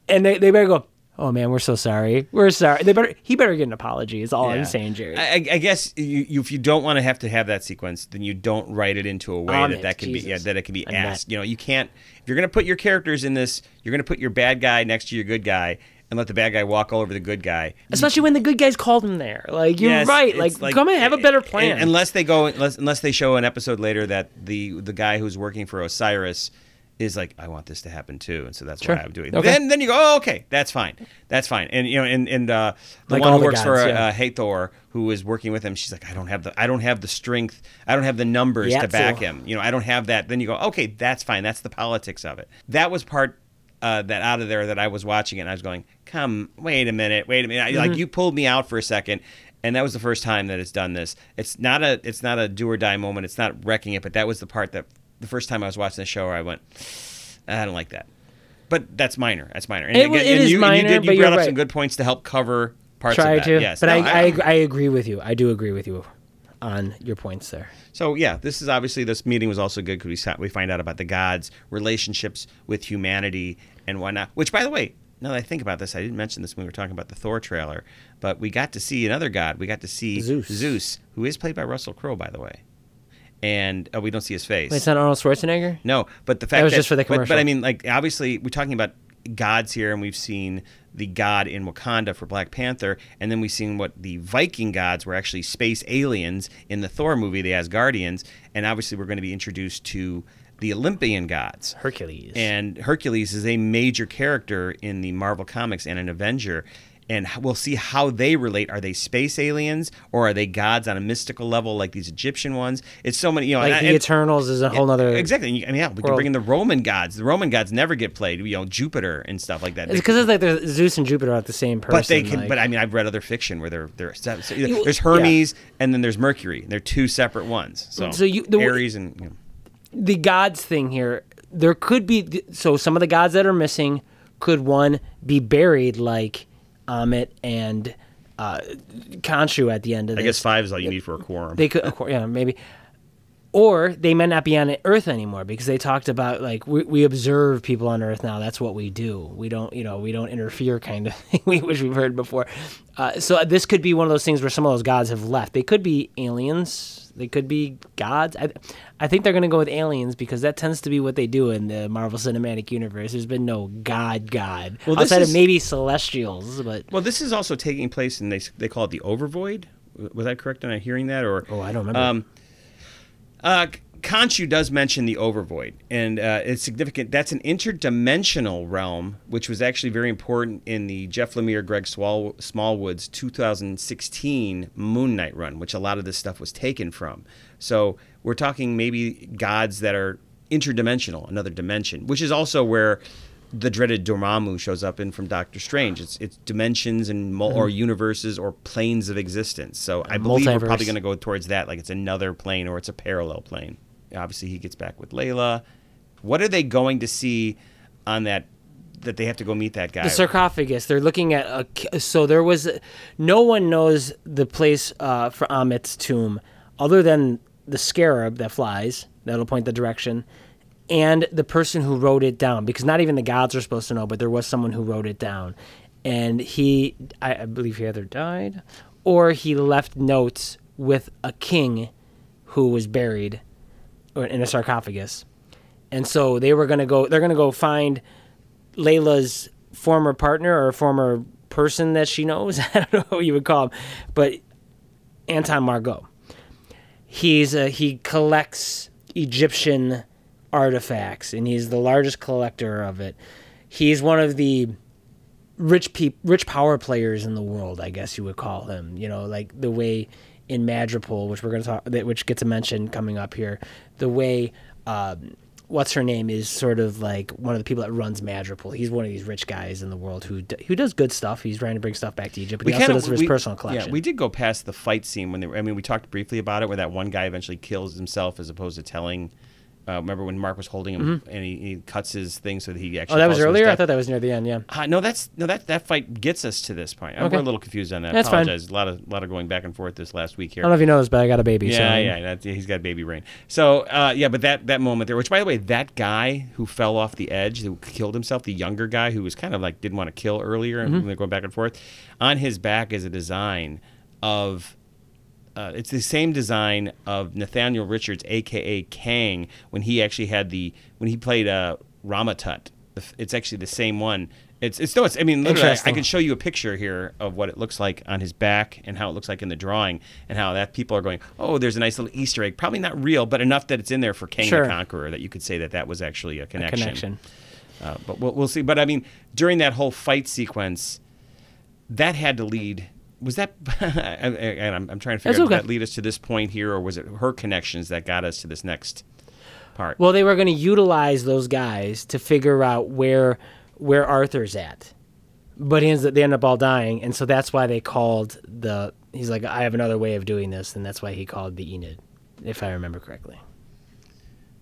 and they, they better go. Oh man, we're so sorry. We're sorry. They better. He better get an apology. Is all Yeah. I'm saying, Jerry. I, I guess you, you, if you don't want to have to have that sequence, then you don't write it into a way that that can be yeah, that it can be that- asked. You know, you can't if you're going to put your characters in this, you're going to put your bad guy next to your good guy and let the bad guy walk all over the good guy. Especially when the good guys called him there. Like you're Yes, right. it's Like, come and have a better and- plan. unless they go, unless, unless they show an episode later that the the guy who's working for Osiris is like, I want this to happen too, and so that's Sure. why I'm doing. it. Okay. Then then you go, oh, okay, that's fine, that's fine. And you know, and and uh, the Like one who the works for gods, yeah. uh, Hathor, who is working with him, she's like, I don't have the I don't have the strength, I don't have the numbers Yeah, to back so- him. You know, I don't have that. Then you go, okay, that's fine. That's the politics of it. That was part. Uh, that out of there that I was watching it and I was going, come, wait a minute, wait a minute. Mm-hmm. Like you pulled me out for a second, and that was the first time that it's done this. It's not a it's not a do or die moment. It's not wrecking it, but that was the part that the first time I was watching the show where I went, I don't like that. But that's minor. That's minor. And It wa- it and is you, minor, you did. but You you're brought up right. some good points to help cover parts Try of that. to, Yes. but No, I, I, I agree with you. I do agree with you on your points there. So yeah, this is obviously this meeting was also good because we sa- we find out about the gods' relationships with humanity and whatnot. Which, by the way, now that I think about this, I didn't mention this when we were talking about the Thor trailer, but we got to see another god. We got to see Zeus. Zeus, who is played by Russell Crowe, by the way, and uh, we don't see his face. Wait, it's not Arnold Schwarzenegger. No, but the fact that was just for the but- But. I mean, like obviously, we're talking about gods here, and we've seen the god in Wakanda for Black Panther, and then we've seen what the Viking gods were actually space aliens in the Thor movie, the Asgardians, and obviously we're going to be introduced to the Olympian gods. Hercules. And Hercules is a major character in the Marvel comics and an Avenger. And we'll see how they relate. Are they space aliens or are they gods on a mystical level like these Egyptian ones? It's so many, you know. like and- the and- Eternals is a whole nother. Exactly. I mean, yeah, we can bring in the Roman gods. The Roman gods never get played. You know, Jupiter and stuff like that. It's because it's like Zeus and Jupiter are the same person. but they can. like- but I mean, I've read other fiction where they're they're so- there's Hermes and then there's Mercury. They're two separate ones. So, So you- the- Aries and you know, the gods thing here, there could be so some of the gods that are missing could one be buried like Ammit and uh, Khonshu at the end of the. I guess five is all you need for a quorum. They could, yeah, maybe. Or they may not be on Earth anymore because they talked about like we, we observe people on Earth now. That's what we do. We don't, you know, we don't interfere, kind of thing, which we've heard before. Uh, so this could be one of those things where some of those gods have left. They could be aliens. They could be gods. I, I think they're going to go with aliens because that tends to be what they do in the Marvel Cinematic Universe. There's been no god god Well, outside is- of maybe Celestials, but well, this is also taking place, and they they call it the Overvoid. Was I correct in hearing that? Or oh, I don't remember. Um, uh, Khonshu does mention the overvoid, and uh, it's significant. That's an interdimensional realm, which was actually very important in the Jeff Lemire, Greg Smallwood's 2016 Moon Knight run, which a lot of this stuff was taken from. So we're talking maybe gods that are interdimensional, another dimension, which is also where the dreaded Dormammu shows up in from Doctor Strange. It's it's dimensions and mul- or universes or planes of existence. So I believe we're probably going to go towards that, like it's another plane or it's a parallel plane. Obviously, he gets back with Layla. What are they going to see on that? That they have to go meet that guy. The sarcophagus. They're looking at a. So there was, no one knows the place uh, for Ammit's tomb, other than the scarab that flies. That'll point the direction, and the person who wrote it down. Because not even the gods are supposed to know, but there was someone who wrote it down, and he, I, I believe, he either died, or he left notes with a king, who was buried, in a sarcophagus, and so they were gonna go. They're gonna go find. Layla's former partner or former person that she knows. I don't know what you would call him, but Anton Mogart. He's a, he collects Egyptian artifacts, and he's the largest collector of it. He's one of the rich peop, rich power players in the world, I guess you would call him. You know, like the way in Madripoor, which we're going to talk, which gets a mention coming up here, the way. Um, What's her name is sort of like one of the people that runs Madripoor. He's one of these rich guys in the world who d- who does good stuff. He's trying to bring stuff back to Egypt, but he also does for his we- personal collection. Yeah, we did go past the fight scene when they were. I mean, we talked briefly about it, where that one guy eventually kills himself as opposed to telling. Uh, remember when Mark was holding him and he, he cuts his thing so that he actually. oh, that was earlier. I thought that was near the end. Yeah. Uh, no, that's no that that fight gets us to this point. Okay. We're a little confused on that. That's fine. apologize. A lot of lot of going back and forth this last week here. I don't know if you know this, but I got a baby. so Yeah, yeah, he's got baby brain. So, uh, yeah, but that that moment there, which by the way, that guy who fell off the edge, who killed himself, the younger guy who was kind of like didn't want to kill earlier, Mm-hmm. and they're going back and forth, on his back is a design of. Uh, it's the same design of Nathaniel Richards, aka Kang, when he actually had the when he played uh, Ramatut. It's actually the same one. It's it's no, it's. I mean, literally, I, I can show you a picture here of what it looks like on his back and how it looks like in the drawing, and how that people are going, oh, there's a nice little Easter egg. Probably not real, but enough that it's in there for Kang Sure. the Conqueror that you could say that that was actually a connection. connection. Uh, but we'll, we'll see. But I mean, during that whole fight sequence, that had to lead. Was that? and I'm, I'm trying to figure That's out okay. did that lead us to this point here, or was it her connections that got us to this next part? Well, they were going to utilize those guys to figure out where where Arthur's at, but he ends up, they end up all dying, and so that's why they called the. He's like, I have another way of doing this, and that's why he called the Ennead, if I remember correctly.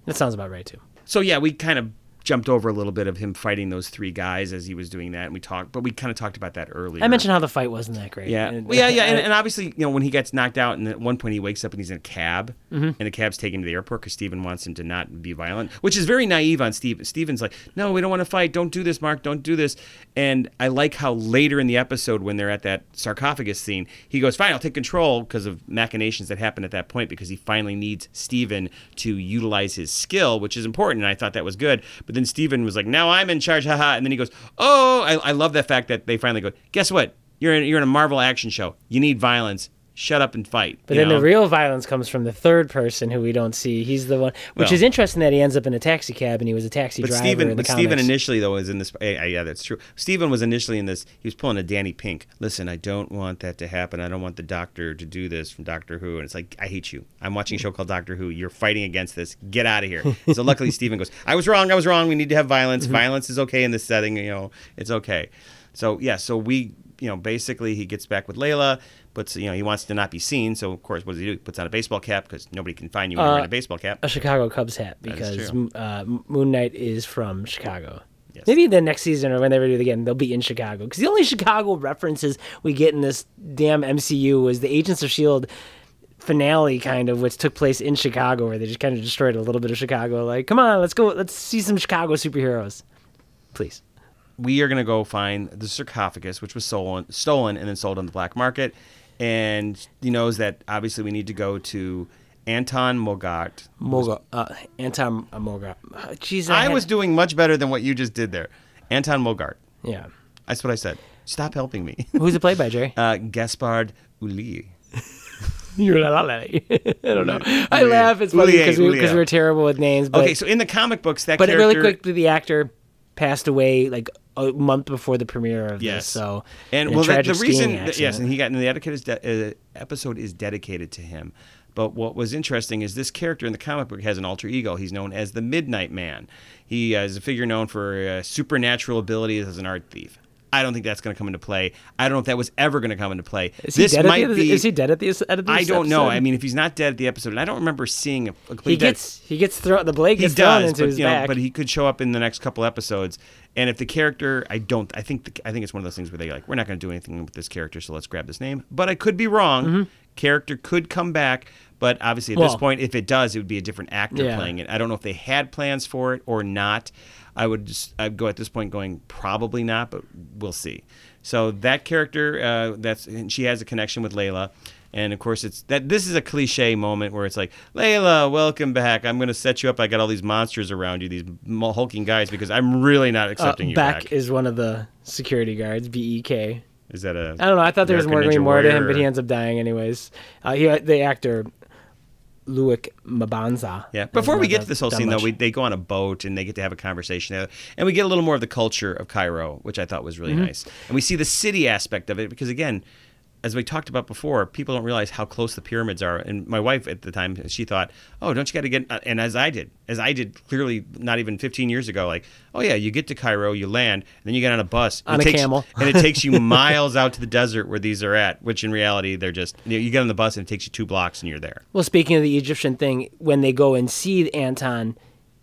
That sounds about right too. so yeah, we kind of jumped over a little bit of him fighting those three guys as he was doing that, and we talked, but we kind of talked about that earlier. I mentioned how the fight wasn't that great. Yeah, And- well, yeah, yeah, and, and obviously, you know, when he gets knocked out, and at one point he wakes up and he's in a cab, Mm-hmm. and the cab's taken him to the airport because Steven wants him to not be violent, which is very naive on Steve. Steven's like, "No, we don't want to fight. Don't do this, Mark. Don't do this." And I like how later in the episode, when they're at that sarcophagus scene, he goes, "Fine, I'll take control," because of machinations that happen at that point, because he finally needs Steven to utilize his skill, which is important. And I thought that was good. But then Steven was like, "Now I'm in charge, haha!" And then he goes, "Oh, I, I love that fact that they finally go, guess what?" You're in, you're in a Marvel action show. You need violence. Shut up and fight. But then know? the real violence comes from the third person who we don't see. He's the one, which Well- is interesting that he ends up in a taxi cab and he was a taxi but driver Steven, in the but Steven initially though was in this. Yeah, yeah, that's true. Steven was initially in this. He was pulling a Danny Pink. Listen, I don't want that to happen. I don't want the Doctor to do this from Doctor Who. And it's like, I hate you. I'm watching a show called Doctor Who. You're fighting against this. Get out of here. so luckily, Steven goes, I was wrong. I was wrong. We need to have violence. Mm-hmm. Violence is okay in this setting. You know, it's okay. So yeah, so we, you know, basically he gets back with Layla. Puts, you know, he wants to not be seen. So of course, what does he do? He puts on a baseball cap because nobody can find you when you're Uh, in a baseball cap. a Chicago Cubs hat because uh, Moon Knight is from Chicago. Maybe the next season or whenever they do it again, they'll be in Chicago. Because the only Chicago references we get in this damn MCU was the Agents of Shield finale, kind of, which took place in Chicago, where they just kind of destroyed a little bit of Chicago. Like, come on, let's go, let's see some Chicago superheroes, please. We are going to go find the sarcophagus, which was stolen, stolen and then sold on the black market. And he knows that obviously we need to go to Anton Mogart. Moga, uh, Anton uh, Moga. Uh, Jeez, I had- was doing much better than what you just did there. Anton Mogart. yeah. That's what I said. Stop helping me. Who's it played by, Jerry? Uh, Gaspard Ulliel. You're la- la- la- I don't know. I laugh. It's funny because we, we're terrible with names. But, Okay, so in the comic books, that character but character. really quickly, the actor passed away like a month before the premiere of Yes. this. So and well, the, the reason, that- yes, and he got and the etiquette is de- uh, episode is dedicated to him. But what was interesting is this character in the comic book has an alter ego. He's known as the Midnight Man. He uh, is a figure known for uh, supernatural abilities as an art thief. I don't think that's going to come into play. I don't know if that was ever going to come into play. is he this dead? might at the, be. is he dead at the end of this I don't know. I mean, if he's not dead at the episode, and I don't remember seeing a, a he gets he gets thrown. The blade he gets thrown does, into but his you know, back. but he could show up in the next couple episodes. And if the character, I don't, I think, the, I think it's one of those things where they like, we're not going to do anything with this character, so let's grab this name. But I could be wrong. Mm-hmm. Character could come back, but obviously at this point, if it does, it would be a different actor Yeah. playing it. I don't know if they had plans for it or not. I would just, I'd go at this point going probably not, but we'll see. So that character, uh, that's, and she has a connection with Layla. And of course, it's that this is a cliche moment where it's like, Layla, welcome back. I'm going to set you up. I got all these monsters around you, these hulking guys, because I'm really not Uh, accepting you back, back. is one of the security guards. B E K. Is that a? I don't know. I thought there was more Ninja more to him, but he ends up dying anyways. Uh, he, the actor, Loic Mabanza. Yeah. Before we get to this whole scene, though, we, they go on a boat and they get to have a conversation, there, and we get a little more of the culture of Cairo, which I thought was Mm-hmm. really nice. And we see the city aspect of it because, again, as we talked about before, people don't realize how close the pyramids are. And my wife at the time, she thought, "Oh, don't you got to get?" Uh, and as I did, as I did, clearly not even 15 years ago, like, "Oh yeah, you get to Cairo, you land, and then you get on a bus and On it a takes, camel. and it takes you miles out to the desert where these are at. Which in reality, they're just you, know, you get on the bus and it takes you two blocks and you're there. Well, speaking of the Egyptian thing, when they go and see Anton,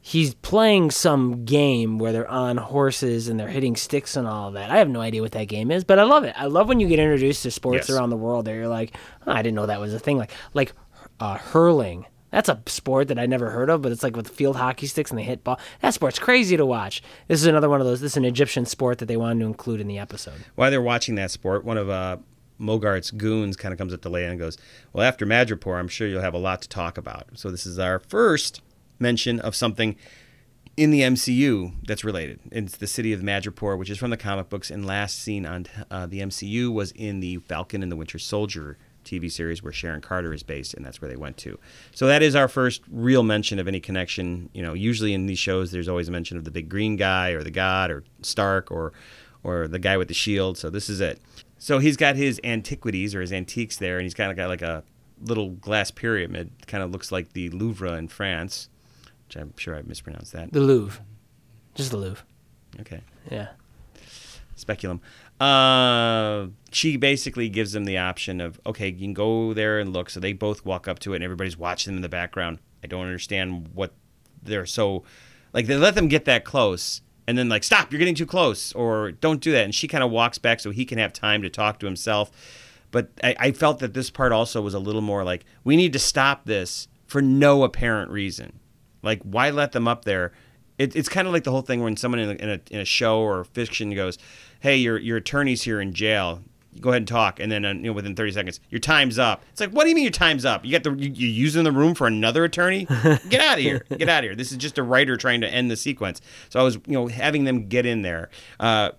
he's playing some game where they're on horses and they're hitting sticks and all that. I have no idea what that game is, but I love it. I love when you get introduced to sports Yes. around the world that you're like, oh, I didn't know that was a thing. Like like uh, hurling. That's a sport that I never heard of, but it's like with field hockey sticks and they hit ball. That sport's crazy to watch. This is another one of those. This is an Egyptian sport that they wanted to include in the episode. While they're watching that sport, one of uh, Mogart's goons kind of comes up to Layla and goes, "Well, after Madripoor, I'm sure you'll have a lot to talk about." So this is our first mention of something in the MCU that's related. It's the city of Madripoor, which is from the comic books, and last seen on uh, the MCU was in the Falcon and the Winter Soldier TV series where Sharon Carter is based, and that's where they went to. So that is our first real mention of any connection. You know, usually in these shows, there's always a mention of the big green guy or the god or Stark or or the guy with the shield. So this is it. So he's got his antiquities or his antiques there, and he's kind of got like a little glass pyramid. Kind of looks like the Louvre in France, which I'm sure I mispronounced that. The Louvre. Just the Louvre. Okay, Yeah. speculum. Uh, she basically gives them the option of okay, you can go there and look. So they both walk up to it, and everybody's watching them in the background. I don't understand what they're so like. They let them get that close, and then like stop, you're getting too close, or don't do that. And she kind of walks back so he can have time to talk to himself. But I, I felt that this part also was a little more like we need to stop this for no apparent reason. Like why let them up there? It, it's kind of like the whole thing when someone in a, in a, in a show or fiction goes, "Hey, your your attorney's here in jail. Go ahead and talk." And then uh, you know within 30 seconds, your time's up. It's like, what do you mean your time's up? You got the you, you using the room for another attorney? Get out of here! Get out of here! This is just a writer trying to end the sequence. So I was you know having them get in there uh,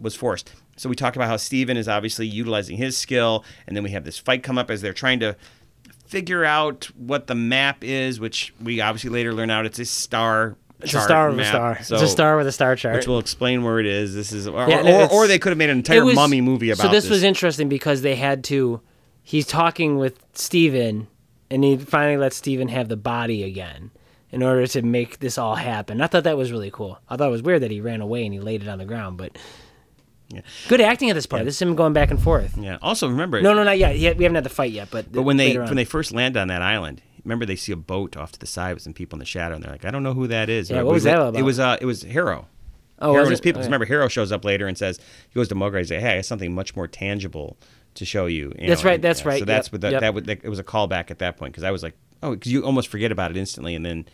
was forced. So we talked about how Steven is obviously utilizing his skill, and then we have this fight come up as they're trying to figure out what the map is, which we obviously later learn out it's a star. It's chart a star with a star. So, it's a star with a star chart. which will explain where it is. This is, or, Yeah, or, or, they could have made an entire was- mummy movie about it. So this, this. was interesting because they had to. He's talking with Steven, and he finally lets Steven have the body again in order to make this all happen. I thought that was really cool. I thought it was weird that he ran away and he laid it on the ground, but Yeah. good acting at this part. This is him going back and forth. yeah. Also, remember, No, no, not yet. He- We haven't had the fight yet, but but when they on. when they first land on that island, remember they see a boat off to the side with some people in the shadow, and they're like, "I don't know who that is." Yeah, what we- was that all It was uh, it was Harrow. Oh, Harrow was and his it? people. Okay. Remember, Harrow shows up later and says he goes to Mogar. He's like, "Hey, I have something much more tangible to show you." you That's know, right, and, that's yeah, right, So that's what the, yep. that would that, it was a callback at that point because I was like, "Oh," because you almost forget about it instantly, and then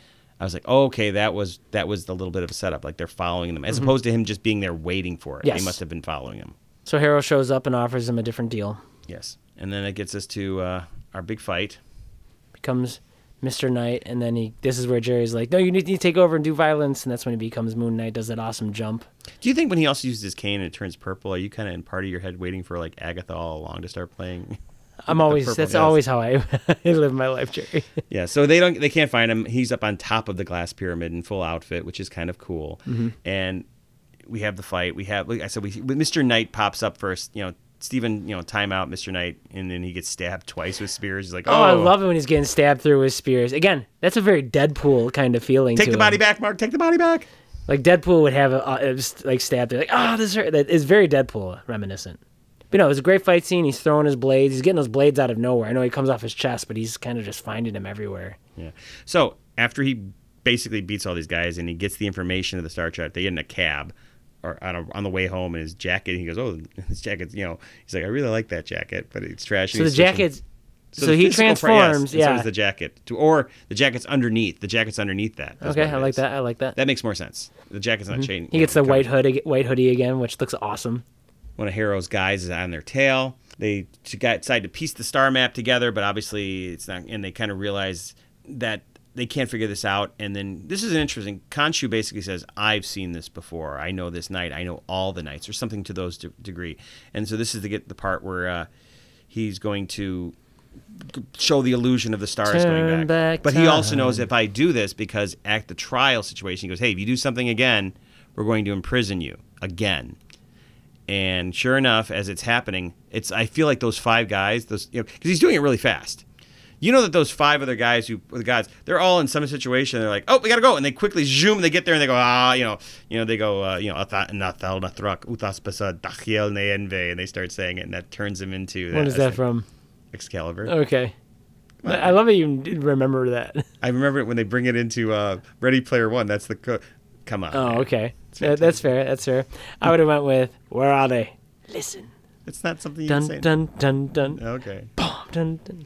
I was like, oh, "Okay, that was that was the little bit of a setup. Like they're following them, as opposed to him just being there waiting for it. Mm-hmm. Yes. They must have been following him." So Harrow shows up and offers him a different deal. Yes, and then it gets us to uh, our big fight. Becomes Mr. Knight, and then he. This is where Jerry's like, "No, you need to take over and do violence," and that's when he becomes Moon Knight. Does that awesome jump? Do you think when he also uses his cane and it turns purple, are you kind of in part of your head waiting for like Agatha all along to start playing? I'm always. That's always how I, I live my life, Jerry. Yeah, so they don't they can't find him. He's up on top of the glass pyramid in full outfit, which is kind of cool. Mm-hmm. And we have the fight. We have like I said we Mr. Knight pops up first, you know, Steven, you know, timeout Mr. Knight and then he gets stabbed twice with spears. He's like, "Oh, Oh, I love it when he's getting stabbed through with spears. Again, that's a very Deadpool kind of feeling. Take the body back, Mark. Take the body back." Like Deadpool would have a, uh, like stabbed there, like ah, this hurt. That is very Deadpool reminiscent. But no, it was a great fight scene. He's throwing his blades. He's getting those blades out of nowhere. I know he comes off his chest, but he's kind of just finding them everywhere. Yeah. So after he basically beats all these guys and he gets the information of the Star Trek, they get in a cab or on, a, on the way home in his jacket. He goes, "Oh, this jacket's you know." He's like, "I really like that jacket, but it's trash." So the jacket's so, the he physical part- yes, transforms. yeah. So is the jacket, to, or the jacket's underneath. The jacket's underneath that. That's okay, I like is. that. I like that. That makes more sense. The jacket's not mm-hmm. changing. he gets the white hood, white hoodie again, which looks awesome. One of Harrow's guys is on their tail. They decide to piece the star map together, but obviously it's not. And they kind of realize that they can't figure this out. And then this is an interesting. Khonshu basically says, "I've seen this before. I know this night. I know all the nights, or something to those de- degree." And so this is to get the part where uh, he's going to show the illusion of the stars Turn going back. back But he also knows if I do this, because at the trial situation, he goes, "Hey, if you do something again, we're going to imprison you again." And sure enough, as it's happening, it's I feel like those five guys, those you know, because he's doing it really fast. You know that those five other guys who the guys, they're all in some situation. They're like, oh, we gotta go, and they quickly zoom. They get there and they go, ah, you know, you know, they go, uh, you know, nathal nathrak utas pasa dachiel neenve," and they start saying it, and that turns them into What is that from? Excalibur. Okay. I love that you remember that. I remember it when they bring it into uh, Ready Player One. That's the co- come on. Oh, man. okay. Yeah, that's fair. That's fair. I would have went with "Where are they?" Listen. It's not something you Dun can say. dun dun dun. dun. Okay. Boom, dun dun.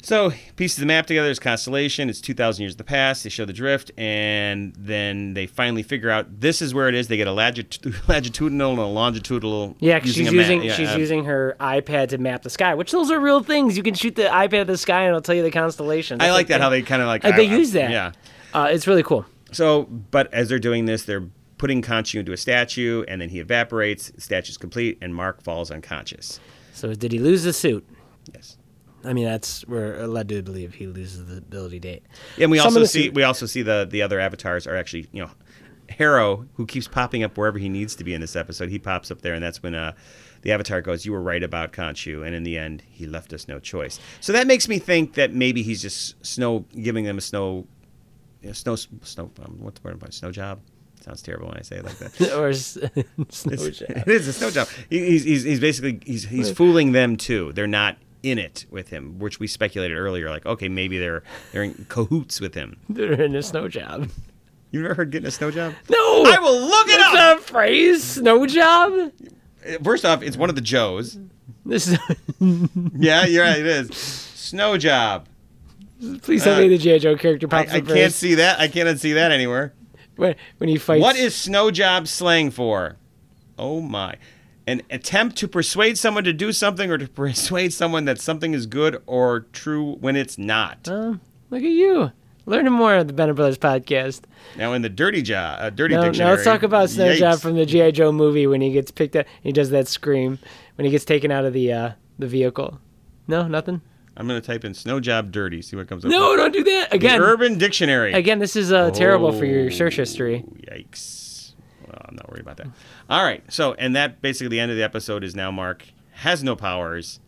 So pieces the map together. There's constellation. It's 2,000 years in the past. They show the drift, and then they finally figure out this is where it is. They get a longit- longitudinal and a longitudinal. Yeah, 'cause she's a map. using Yeah, she's uh, using her iPad to map the sky, which those are real things. You can shoot the iPad at the sky and it'll tell you the constellations. I That's like that how they kind of like. Uh, they I- I- use that. Yeah. Uh, it's really cool. So, but as they're doing this, they're putting Khonshu into a statue, and then he evaporates. The statue's complete, and Mark falls unconscious. So did he lose the suit? Yes. I mean, that's we're led to believe he loses the ability date. And we Some also see suit- we also see the the other avatars are actually you know Harrow who keeps popping up wherever he needs to be in this episode. He pops up there, and that's when uh, the avatar goes, "You were right about Khonshu," and in the end, he left us no choice. So that makes me think that maybe he's just snow giving them a snow, you know, snow snow. Um, what's the word about snow job? Sounds terrible when I say it like that. or snow It's- job. it is a snow job. He- He's, he's, he's basically he's, he's fooling them too. They're not in it with him, which we speculated earlier. Like, okay, maybe they're they're in cahoots with him. They're in a snow job. You've never heard getting a snow job? No, I will look it That's up. a phrase. Snow job. First off, it's one of the Joes. This is. Yeah, you're right. It is snow job. Please tell me the GI Joe character I, pops I up can't see that. I cannot see that anywhere. when, when he fights. What is snow job slang for? Oh my. An attempt to persuade someone to do something or to persuade someone that something is good or true when it's not. Um, look at you, learning more of the Bennett Brothers podcast. Now in the dirty job, uh, dirty Now, now let's talk about Snow yikes. Job from the GI Joe movie when he gets picked up. He does that scream when he gets taken out of the uh, the vehicle. No, nothing. I'm gonna type in snow job dirty. See what comes up. No, don't do that The again. Urban Dictionary. Again, this is uh, terrible for your search Oh, history. Yikes. Well, I'm not worried about that. All right. So, and that basically the end of the episode is now Mark has no powers,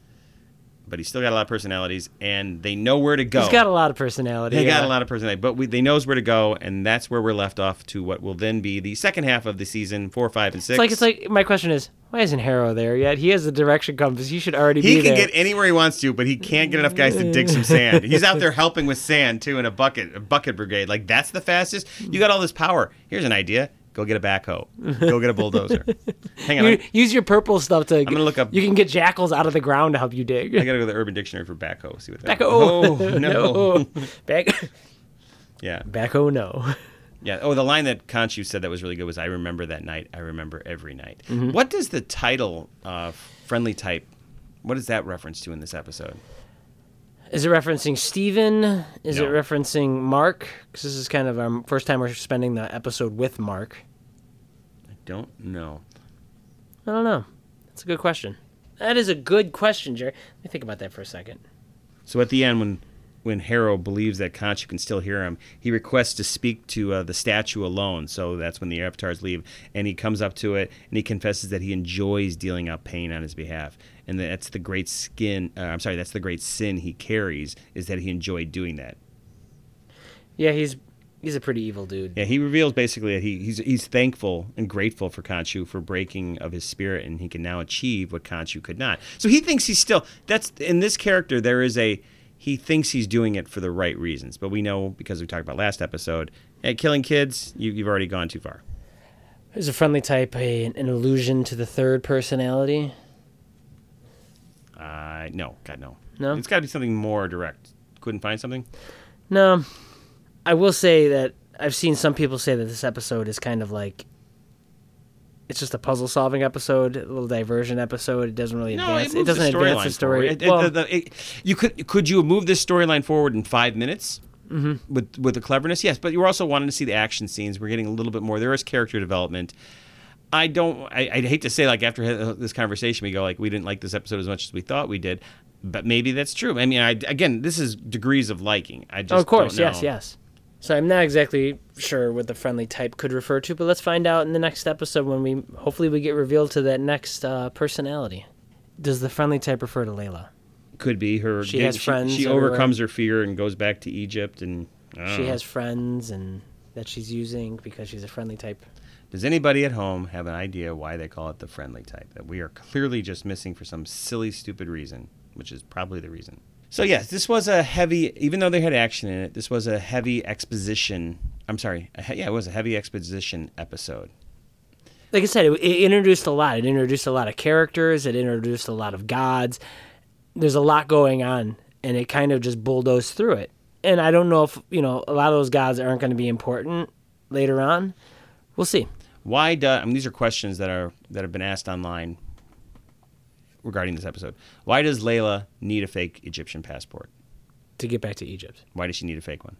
but he's still got a lot of personalities, and they know where to go. He's got a lot of personality. They got a lot of personality, but we, they knows where to go, and that's where we're left off to what will then be the second half of the season, four, five, and six. It's like it's like my question is why isn't Harrow there yet? He has the direction compass. He should already he be there. He can get anywhere he wants to, but he can't get enough guys to dig some sand. He's out there helping with sand too in a bucket, a bucket brigade. Like that's the fastest. You got all this power. Here's an idea: Go get a backhoe. Go get a bulldozer. Hang on. You, use your purple stuff to. I'm gonna look up- You can get jackals out of the ground to help you dig. I gotta go to the Urban Dictionary for backhoe. See what that. Backhoe. Oh no. Back. Yeah. Backhoe. No. Yeah. Oh, the line that Khonshu said that was really good was, "I remember that night. I remember every night." Mm-hmm. What does the title uh, "friendly type"? What is that reference to in this episode? Is it referencing Steven? Is it referencing Mark? Because this is kind of our first time we're spending the episode with Mark. I don't know. I don't know. That's a good question. That is a good question, Jerry. Let me think about that for a second. So at the end, when when Harrow believes that Khonshu can still hear him, he requests to speak to uh, the statue alone. So that's when the avatars leave, and he comes up to it and he confesses that he enjoys dealing out pain on his behalf, and that's the great skin. Uh, I'm sorry, that's the great sin he carries is that he enjoyed doing that. Yeah, he's he's a pretty evil dude. Yeah, he reveals basically that he, he's he's thankful and grateful for Khonshu for breaking of his spirit, and he can now achieve what Khonshu could not. So he thinks he's still that's in this character. There is a he thinks he's doing it for the right reasons, but we know because we talked about last episode, hey, killing kids, you, you've already gone too far. Is a friendly type a, an allusion to the third personality? Uh, no, God no, No? It's got to be something more direct. Couldn't find something. No. I will say that I've seen some people say that this episode is kind of like it's just a puzzle solving episode, a little diversion episode. It doesn't really No, advance. it, moves doesn't the advance the story. It- it- well, the- the- it- you could could you moved this storyline forward in five minutes Mm-hmm. with with the cleverness? Yes, but you were also wanting to see the action scenes. We're getting a little bit more. There is character development. I don't. I, I'd hate to say like after this conversation we go like we didn't like this episode as much as we thought we did, but maybe that's true. I mean, I, again, this is degrees of liking. I just Oh, of course, yes, yes. So I'm not exactly sure what the friendly type could refer to, but let's find out in the next episode when we hopefully we get revealed to that next uh, personality. Does the friendly type refer to Layla? Could be her. She has friends She, everywhere. overcomes her fear and goes back to Egypt and. She know. has friends and that she's using because she's a friendly type. Does anybody at home have an idea why they call it the friendly type? That we are clearly just missing for some silly, stupid reason, which is probably the reason. So, yes, this was a heavy, even though they had action in it, this was a heavy exposition. I'm sorry. A yeah, it was a heavy exposition episode. like I said, it, it introduced a lot. It introduced a lot of characters. It introduced a lot of gods. There's a lot going on, and it kind of just bulldozed through it. And I don't know if you know a lot of those gods aren't going to be important later on. We'll see. Why do, I mean, these are questions that are that have been asked online regarding this episode. Why does Layla need a fake Egyptian passport? To get back to Egypt, Why does she need a fake one?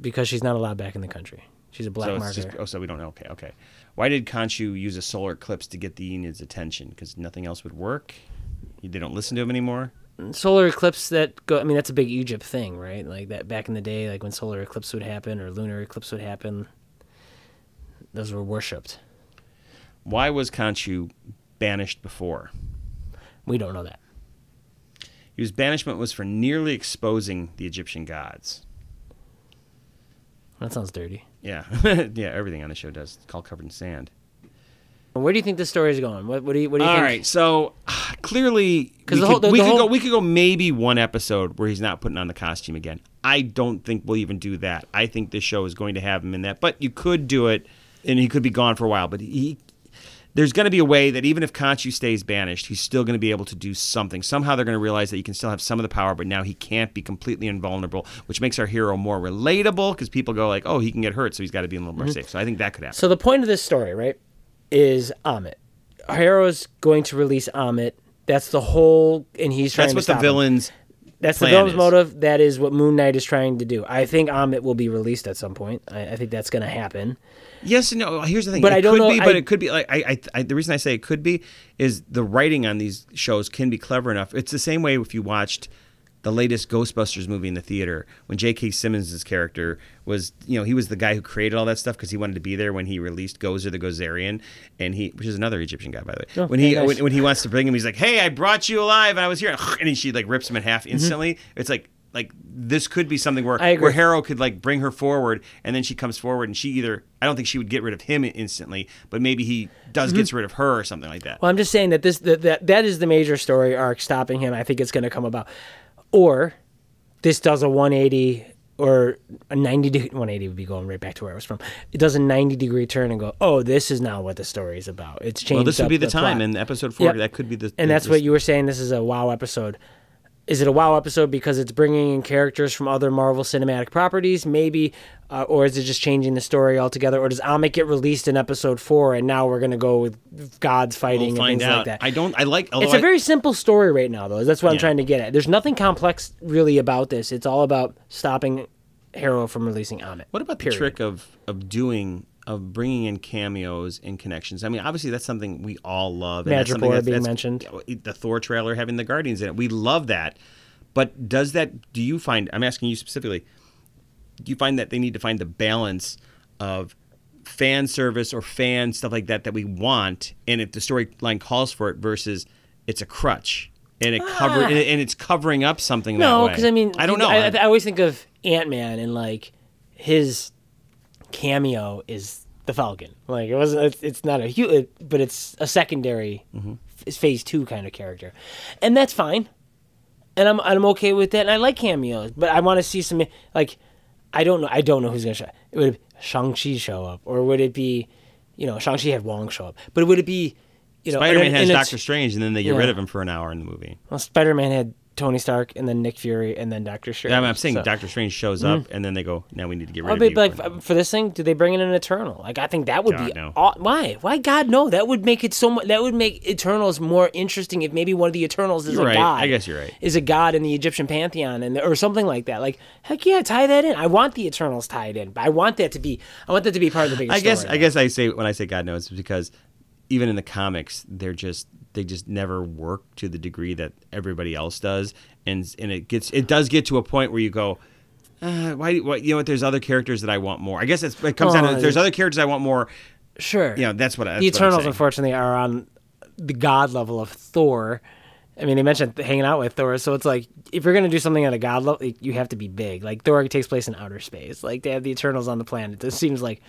because she's not allowed back in the country. She's a black so marker. just oh, so we don't know. Okay, okay. Why did Khonshu use a solar eclipse to get the Ennead's attention? Because nothing else would work. They don't listen to him anymore. solar eclipse that go. I mean, that's a big Egypt thing, right? Like that back in the day, like when solar eclipse would happen or lunar eclipse would happen. Those were worshipped. Why was Khonshu banished before? We don't know that. His banishment was for nearly exposing the Egyptian gods. That sounds dirty. Yeah, yeah. Everything on the show does. It's called covered in sand. Where do you think this story is going? What, what do you What do you All think? right, so clearly, 'Cause we, the could, the- we the could go. whole- We could go maybe one episode where he's not putting on the costume again. I don't think we'll even do that. I think this show is going to have him in that, but you could do it, and he could be gone for a while. But he, there's going to be a way that even if Khonshu stays banished, he's still going to be able to do something. Somehow they're going to realize that he can still have some of the power, but now he can't be completely invulnerable, which makes our hero more relatable because people go like, "Oh, he can get hurt, so he's got to be a little more safe." So I think that could happen. Mm-hmm. So the point of this story, right, is Ammit. Harrow's going to release Ammit. That's the whole, and he's trying That's to what the stop him. villains. That's the villain's is. motive. That is what Moon Knight is trying to do. I think Ammit will be released at some point. I, I think that's going to happen. Yes and no. Oh, here's the thing. But it I don't could know- be, but I- it could be like I, I, I. The reason I say it could be is the writing on these shows can be clever enough. It's the same way if you watched the latest Ghostbusters movie in the theater when J.K. Simmons' character was, you know, he was the guy who created all that stuff because he wanted to be there when he released Gozer the Gozerian, and he, which is another Egyptian guy by the way. Oh, when he when, when he wants to bring him, he's like, "Hey, I brought you alive, and I was here," and she like rips him in half mm-hmm. instantly. It's like. Like this could be something where where Harrow could like bring her forward, and then she comes forward, and she either I don't think she would get rid of him instantly, but maybe he does Mm-hmm. gets rid of her or something like that. Well, I'm just saying that this that that, that is the major story arc stopping him. I think it's going to come about, or this does a 180 or a 90 degree 180 would be going right back to where I was from. It does a 90 degree turn and go, oh, this is now what the story is about. It's changed. Well, this would be the, time plot. in episode four. Yep. That could be the. and the- that's the- what you were saying. This is a wow episode. Is it a wow episode because it's bringing in characters from other Marvel cinematic properties, maybe, uh, or is it just changing the story altogether? Or does Ammit get released in episode four, and now we're going to go with gods fighting We'll and things out. like that? I don't. I like. It's a I- very simple story right now, though. That's what I'm trying to get at. There's nothing complex really about this. It's all about stopping Harrow from releasing Ammit. What about the trick of of doing of bringing in cameos and connections? I mean, obviously that's something we all love. and that's Madripoor something that's- being that's- mentioned. The Thor trailer having the Guardians in it, we love that. But does that? Do you find? I'm asking you specifically. Do you find that they need to find the balance of fan service or fan stuff like that that we want, and if the storyline calls for it, versus it's a crutch and it cover and, and it's covering up something that Ah. No, because I mean, I don't know. I, I always think of Ant Man and like his cameo is the Falcon. Like it wasn't. It's, it's not a huge, but it's a secondary, Mm-hmm. f- phase two kind of character, and that's fine. And I'm I'm okay with that. And I like cameos, but I want to see some like I don't know. I don't know who's gonna show. It would Shang Chi show up, or would it be, you know, Shang Chi had Wong show up, but would it be, you know, Spider Man has Doctor Strange, and then they get Yeah. rid of him for an hour in the movie. Well, Spider Man had Tony Stark, and then Nick Fury, and then Doctor Strange. Yeah, I mean, I'm saying So- Doctor Strange shows mm-hmm. up, and then they go, "Now we need to get rid of but like for this thing, do they bring in an Eternal? Like I think that would God, be no. aw- why? Why God no? That would make it so much. That would make Eternals more interesting if maybe one of the Eternals is You're a right. god. I guess you're right. Is a god in the Egyptian pantheon and or something like that. Like heck yeah, tie that in. I want the Eternals tied in. But I want that to be. I want that to be part of the bigger I guess story. I guess I say when I say God knows, because even in the comics, they're just they just never work to the degree that everybody else does, and and it gets it does get to a point where you go. Uh, why, why? You know what? There's other characters that I want more. I guess it's, it comes down Oh, to there's other characters I want more. sure. You know, that's what I. the that's what I'm Eternals, saying. unfortunately, are on the god level of Thor. I mean, they mentioned hanging out with Thor, so it's like if you're gonna do something at a god level, you have to be big. Like Thor takes place in outer space. Like they have the Eternals on the planet. It seems like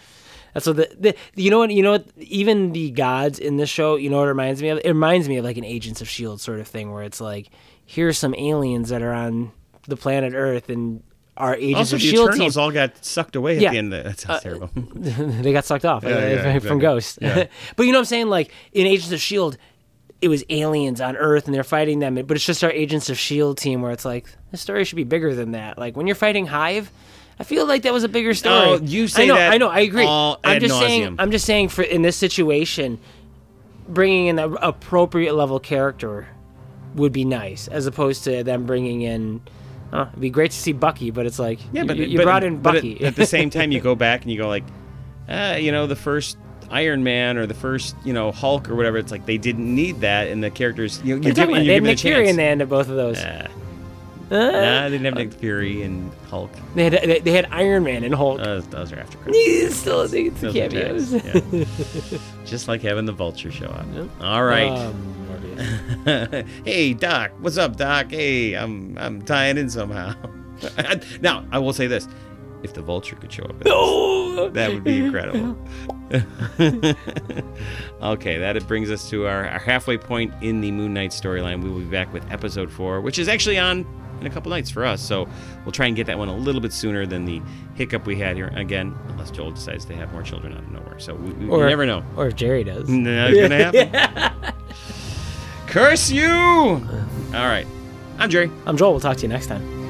that's what the, the you know what you know what even the gods in this show. You know what it reminds me of? It reminds me of like an Agents of Shield sort of thing, where it's like here's some aliens that are on the planet Earth and our Agents Also, of the Shield team all got sucked away at Yeah. the end. Of, that sounds terrible. they got sucked off uh, Yeah, yeah, from exactly. Ghost. Yeah. but you know what I'm saying? Like in Agents of Shield, it was aliens on Earth and they're fighting them. But it's just our Agents of Shield team where it's like the story should be bigger than that. Like when you're fighting Hive. I feel like that was a bigger story. Oh, you say I know, that I know, I agree. all I'm ad just saying. I'm just saying for in this situation, bringing in the appropriate level character would be nice, as opposed to them bringing in. Uh, it'd be great to see Bucky, but it's like Yeah, but you, you but- brought in but at- Bucky. At, the same time, you go back and you go like, uh, you know, the first Iron Man or the first, you know, Hulk or whatever. It's like they didn't need that, and the characters, you know, You're you're talking giving, about- you're they had giving Nick a Fury chance. in the end of both of those. Uh, Nah, they didn't have Nick Fury and Hulk. They had they, they had Iron Man and Hulk. Uh, those are after credits. He's still it's the cameos. yeah. Just like having the Vulture show up. All right. Um, hey Doc, what's up, Doc? Hey, I'm I'm tying in somehow. now I will say this: if the Vulture could show up, in Oh! this, that would be incredible. okay, that brings us to our, our halfway point in the Moon Knight storyline. We will be back with episode four, which is actually on in a couple nights for us. So we'll try and get that one a little bit sooner than the hiccup we had here. Again, unless Joel decides to have more children out of nowhere. So we, we, Or- never know. Or if Jerry does. Not gonna happen. Curse you! All right. I'm Jerry. I'm Joel. We'll talk to you next time.